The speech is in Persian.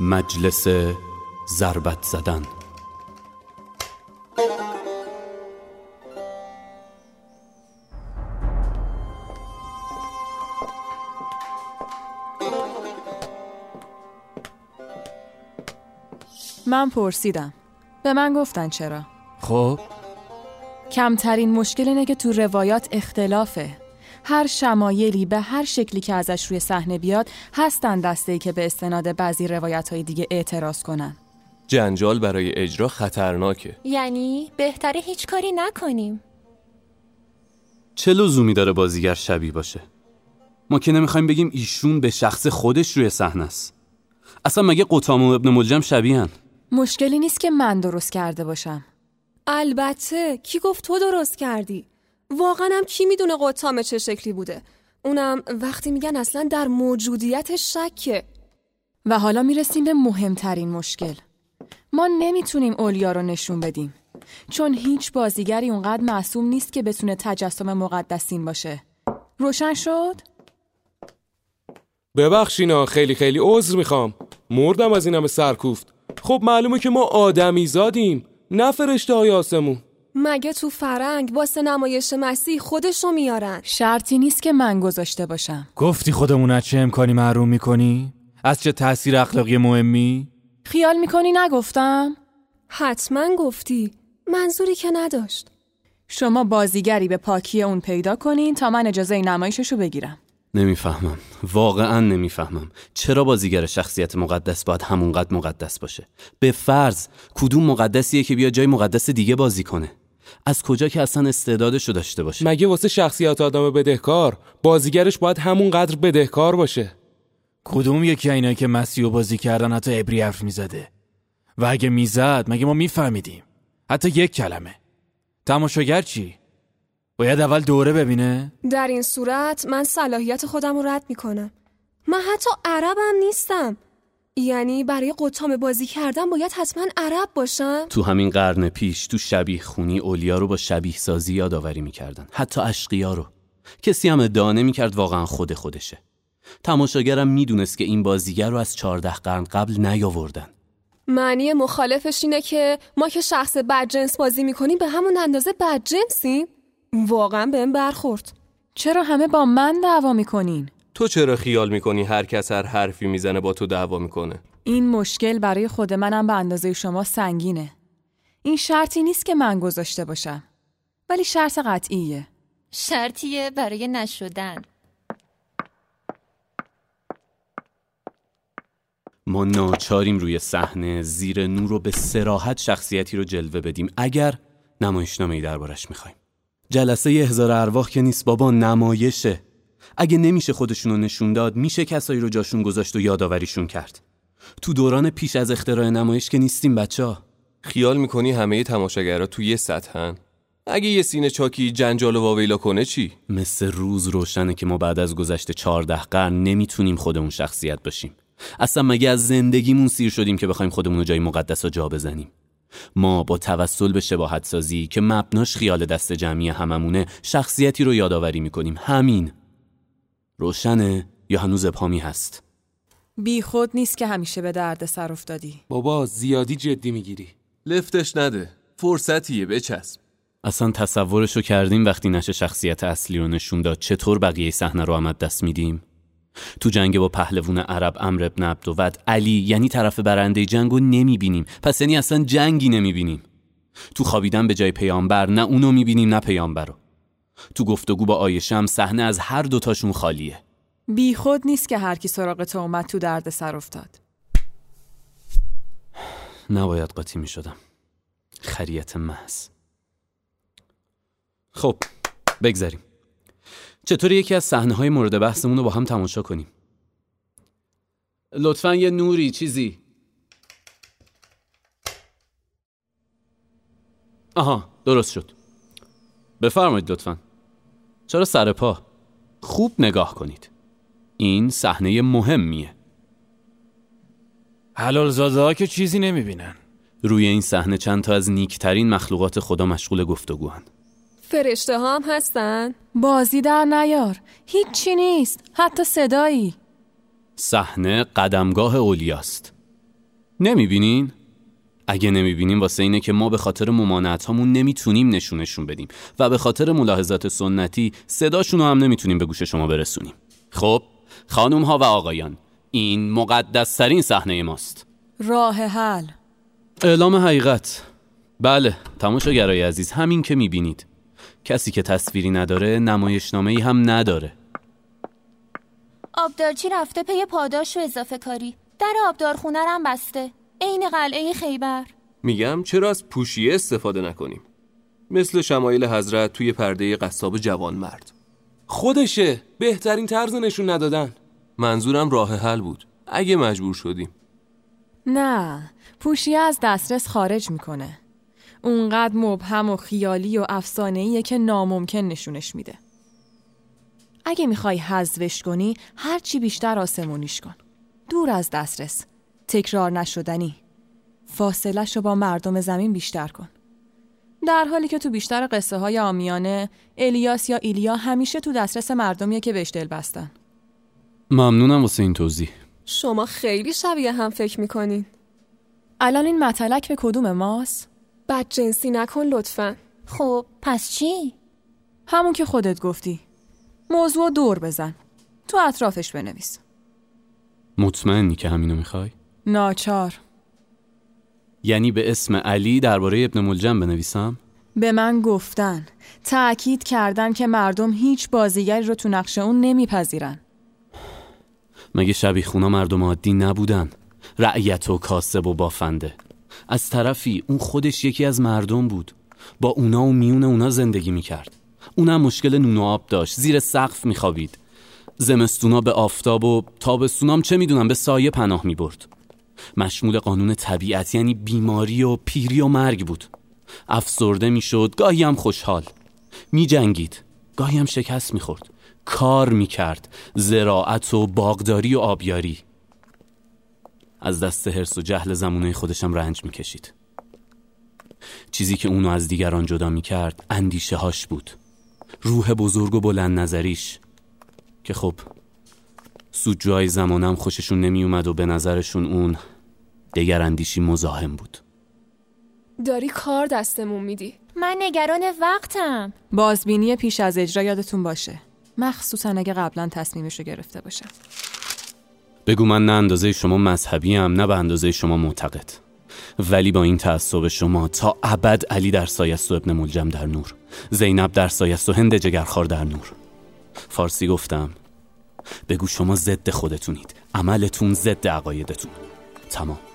مجلس ضربت زدن. من پرسیدم. به من گفتن چرا؟ خب؟ کمترین مشکل اینه که تو روایات اختلافه. هر شمایلی به هر شکلی که ازش روی صحنه بیاد هستن دسته ای که به استناد بعضی روایت های دیگه اعتراض کنن. جنجال برای اجرا خطرناکه. یعنی بهتره هیچ کاری نکنیم. چه لزومی داره بازیگر شبیه باشه؟ ما که نمی‌خوایم بگیم ایشون به شخص خودش روی صحنه است. اصلا مگه قطام و ابن ملجم شبیهن؟ مشکلی نیست که من درست کرده باشم. البته کی گفت تو درست کردی؟ واقعا هم کی می‌دونه قطامه چه شکلی بوده. اونم وقتی میگن اصلا در موجودیت شکه. و حالا می‌رسیم به مهمترین مشکل. ما نمی‌تونیم اولیا رو نشون بدیم چون هیچ بازیگری اونقدر معصوم نیست که بتونه تجسم مقدسین باشه. روشن شد؟ ببخشینا خیلی خیلی عذر می‌خوام. مردم از این همه سرکوفت. خب معلومه که ما آدمی زادیم نه فرشته های آسمون. مگه تو فرنگ واسه نمایش مسیح خودشو میارن؟ شرطی نیست که من گذاشته باشم. گفتی خودمون از چه امکانی محروم می‌کنی؟ از چه تاثیر اخلاقی مهمی؟ خیال می‌کنی نگفتم؟ حتما گفتی. منظوری که نداشت. شما بازیگری به پاکی اون پیدا کنین تا من اجازه نمایششو بگیرم. نمی‌فهمم. واقعا نمی‌فهمم. چرا بازیگر شخصیت مقدس باید همونقدر مقدس باشه؟ به فرض کدوم مقدسیه که بیا جای مقدس دیگه بازی کنه؟ از کجا که اصلا استعدادشو داشته باشه؟ مگه واسه شخصیت آدم بدهکار بازیگرش باید همونقدر بدهکار باشه؟ کدوم یکی اینایی که مسیح بازی کردن حتی عبری حرف می‌زده؟ و اگه می‌زد مگه ما میفهمیدیم؟ حتی یک کلمه. تماشاگر چی؟ باید اول دوره ببینه؟ در این صورت من صلاحیت خودم رو رد می‌کنم. من حتی عربم نیستم. یعنی برای قطام بازی کردن باید حتما عرب باشم تو همین قرن پیش تو شبیه خونی اولیا رو با شبیه سازی یادآوری می‌کردن. حتی اشقیا رو. کسی هم ادعا نمی‌کرد واقعا خود خودشه. تماشاگرم می‌دونست که این بازیگر رو از چهارده قرن قبل نیاوردن. معنی مخالفش اینه که ما که شخص بدجنس بازی می‌کنیم به همون اندازه بدجنسیم؟ واقعا بهم برخورد. چرا همه با من دعوا می‌کنین؟ تو چرا خیال می‌کنی هر کس هر حرفی می‌زنه با تو دعوا می‌کنه؟ این مشکل برای خود منم به اندازه شما سنگینه. این شرطی نیست که من گذاشته باشم. ولی شرط قطعیه. شرطیه برای نشدن. ما ناچاریم روی صحنه زیر نور رو به سراحت شخصیتی رو جلوه بدیم. اگر نمایشنامه ای دربارش می‌خوایم. جلسه هزار ارواح که نیست بابا نمایشه. اگه نمیشه خودشونو نشون داد میشه کسایی رو جاشون گذاشت و یادآوریشون کرد. تو دوران پیش از اختراع نمایش که نیستیم بچه ها. خیال می‌کنی همه تماشاگرها تو یه سطحن؟ اگه یه سینه چاکی جنجال و واویلا کنه چی؟ مثل روز روشنه که ما بعد از گذشت چهارده قرن نمی‌تونیم خودمون شخصیت باشیم. اصلا مگه از زندگیمون سیر شدیم که بخوایم خودمون رو جای مقدس جا بزنیم؟ ما با توسل به شباهت سازی که مبناش خیال دست جمعی هممونه شخصیتی رو یادآوری می‌کنیم. همین. روشنه یا هنوز ابهامی هست؟ بی خود نیست که همیشه به درد سر افتادی. بابا زیادی جدی می‌گیری. لفتش نده. فرصتیه بچسب. اصلا تصورشو کردیم وقتی نشه شخصیت اصلی رو نشون داد. چطور بقیه صحنه رو آمد دست میدیم؟ تو جنگ با پهلوون عرب امر ابن عبدود علی یعنی طرف برنده جنگ رو نمی‌بینیم. پس یعنی اصلا جنگی نمی‌بینیم. تو خوابیدن به جای پیامبر نه اونو می‌بینیم نه پیامبر رو. تو گفتگو با آیشم صحنه از هر دوتاشون خالیه. بی خود نیست که هر کی سراغ تو اومد تو درد سر افتاد. نباید قاطی می شدم خریت محض. خب بگذاریم. چطور یکی از صحنه های مورد بحثمون رو با هم تماشا کنیم؟ لطفا یه نوری چیزی؟ آها درست شد. بفرمایید لطفا. چرا سر پا؟ خوب نگاه کنید. این صحنه مهمیه. حلال زاده ها که چیزی نمی‌بینن. روی این صحنه چند تا از نیکترین مخلوقات خدا مشغول گفتگوهن فرشته ها هم هستن؟ بازی در نیار. هیچی نیست. حتی صدایی. صحنه قدمگاه اولیاست. نمی‌بینین؟ اگه نمی‌بینیم واسه اینه که ما به خاطر ممانعت همون نمی‌تونیم نشونشون بدیم و به خاطر ملاحظات سنتی صداشون رو هم نمی‌تونیم به گوش شما برسونیم. خب خانوم ها و آقایان این مقدس ترین صحنه ماست. راه حل. اعلام حقیقت. بله تماشاگرای عزیز همین که می‌بینید. کسی که تصویری نداره نمایشنامه ای هم نداره. آبدارچی رفته پی پاداش و اضافه کاری. در آبدارخونه هم بسته. عین قلعه خیبر. میگم چرا از پوشیه استفاده نکنیم؟ مثل شمایل حضرت توی پرده قصاب جوان مرد. خودشه. بهترین طرز نشون ندادن. منظورم راه حل بود. اگه مجبور شدیم. نه پوشیه از دسترس خارج می‌کنه. اونقدر مبهم و خیالی و افسانه‌ایه که ناممکن نشونش میده. اگه می‌خوای حذفش کنی هرچی بیشتر آسمونیش کن. دور از دسترس. تکرار نشدنی. فاصلش رو با مردم زمین بیشتر کن. در حالی که تو بیشتر قصه های آمیانه الیاس یا ایلیا همیشه تو دسترس مردمیه که بهش دل بستن ممنونم واسه این توضیح. شما خیلی شبیه هم فکر می‌کنین. الان این متلک به کدوم ماست؟ بد جنسی نکن لطفا. خب پس چی؟ همون که خودت گفتی. موضوع دور بزن. تو اطرافش بنویس. مطمئنی که همینو می‌خوای؟ ناچار. یعنی به اسم علی درباره ابن ملجم بنویسم؟ به من گفتن. تأکید کردن که مردم هیچ بازیگری رو تو نقش اون نمیپذیرن. مگه شبیخونا مردم عادی نبودن؟ رعیت و کاسب و بافنده. از طرفی اون خودش یکی از مردم بود. با اونا و میون اونا زندگی می‌کرد. اونم مشکل نون و آب داشت. زیر سقف میخوابید. زمستونا به آفتاب و تابستونام چه می‌دونم به سایه پناه می‌برد. مشمول قانون طبیعت یعنی بیماری و پیری و مرگ بود. افسرده می‌شد گاهی هم خوشحال. میجنگید گاهی هم شکست می‌خورد. کار می‌کرد زراعت و باغداری و آبیاری. از دست حرس و جهل زمونه خودشم رنج می‌کشید. چیزی که اونو از دیگران جدا می‌کرد اندیشه هاش بود. روح بزرگ و بلند نظریش. که خب سودجوهای زمانم خوششون نمیومد و به نظرشون اون دگر اندیشی مزاحم بود. داری کار دستمون میدی. من نگران وقتم. بازبینی پیش از اجرا یادتون باشه. مخصوصا اگه قبلا تصمیمش رو گرفته باشه. بگو من نه اندازه شما مذهبی هم نه به اندازه شما معتقد. ولی با این تعصب شما تا ابد علی در سایست و ابن ملجم در نور زینب در سایست و هند جگرخار در نور. فارسی گفتم. بگو شما ضد خودتونید عملتون ضد عقایدتون. تمام.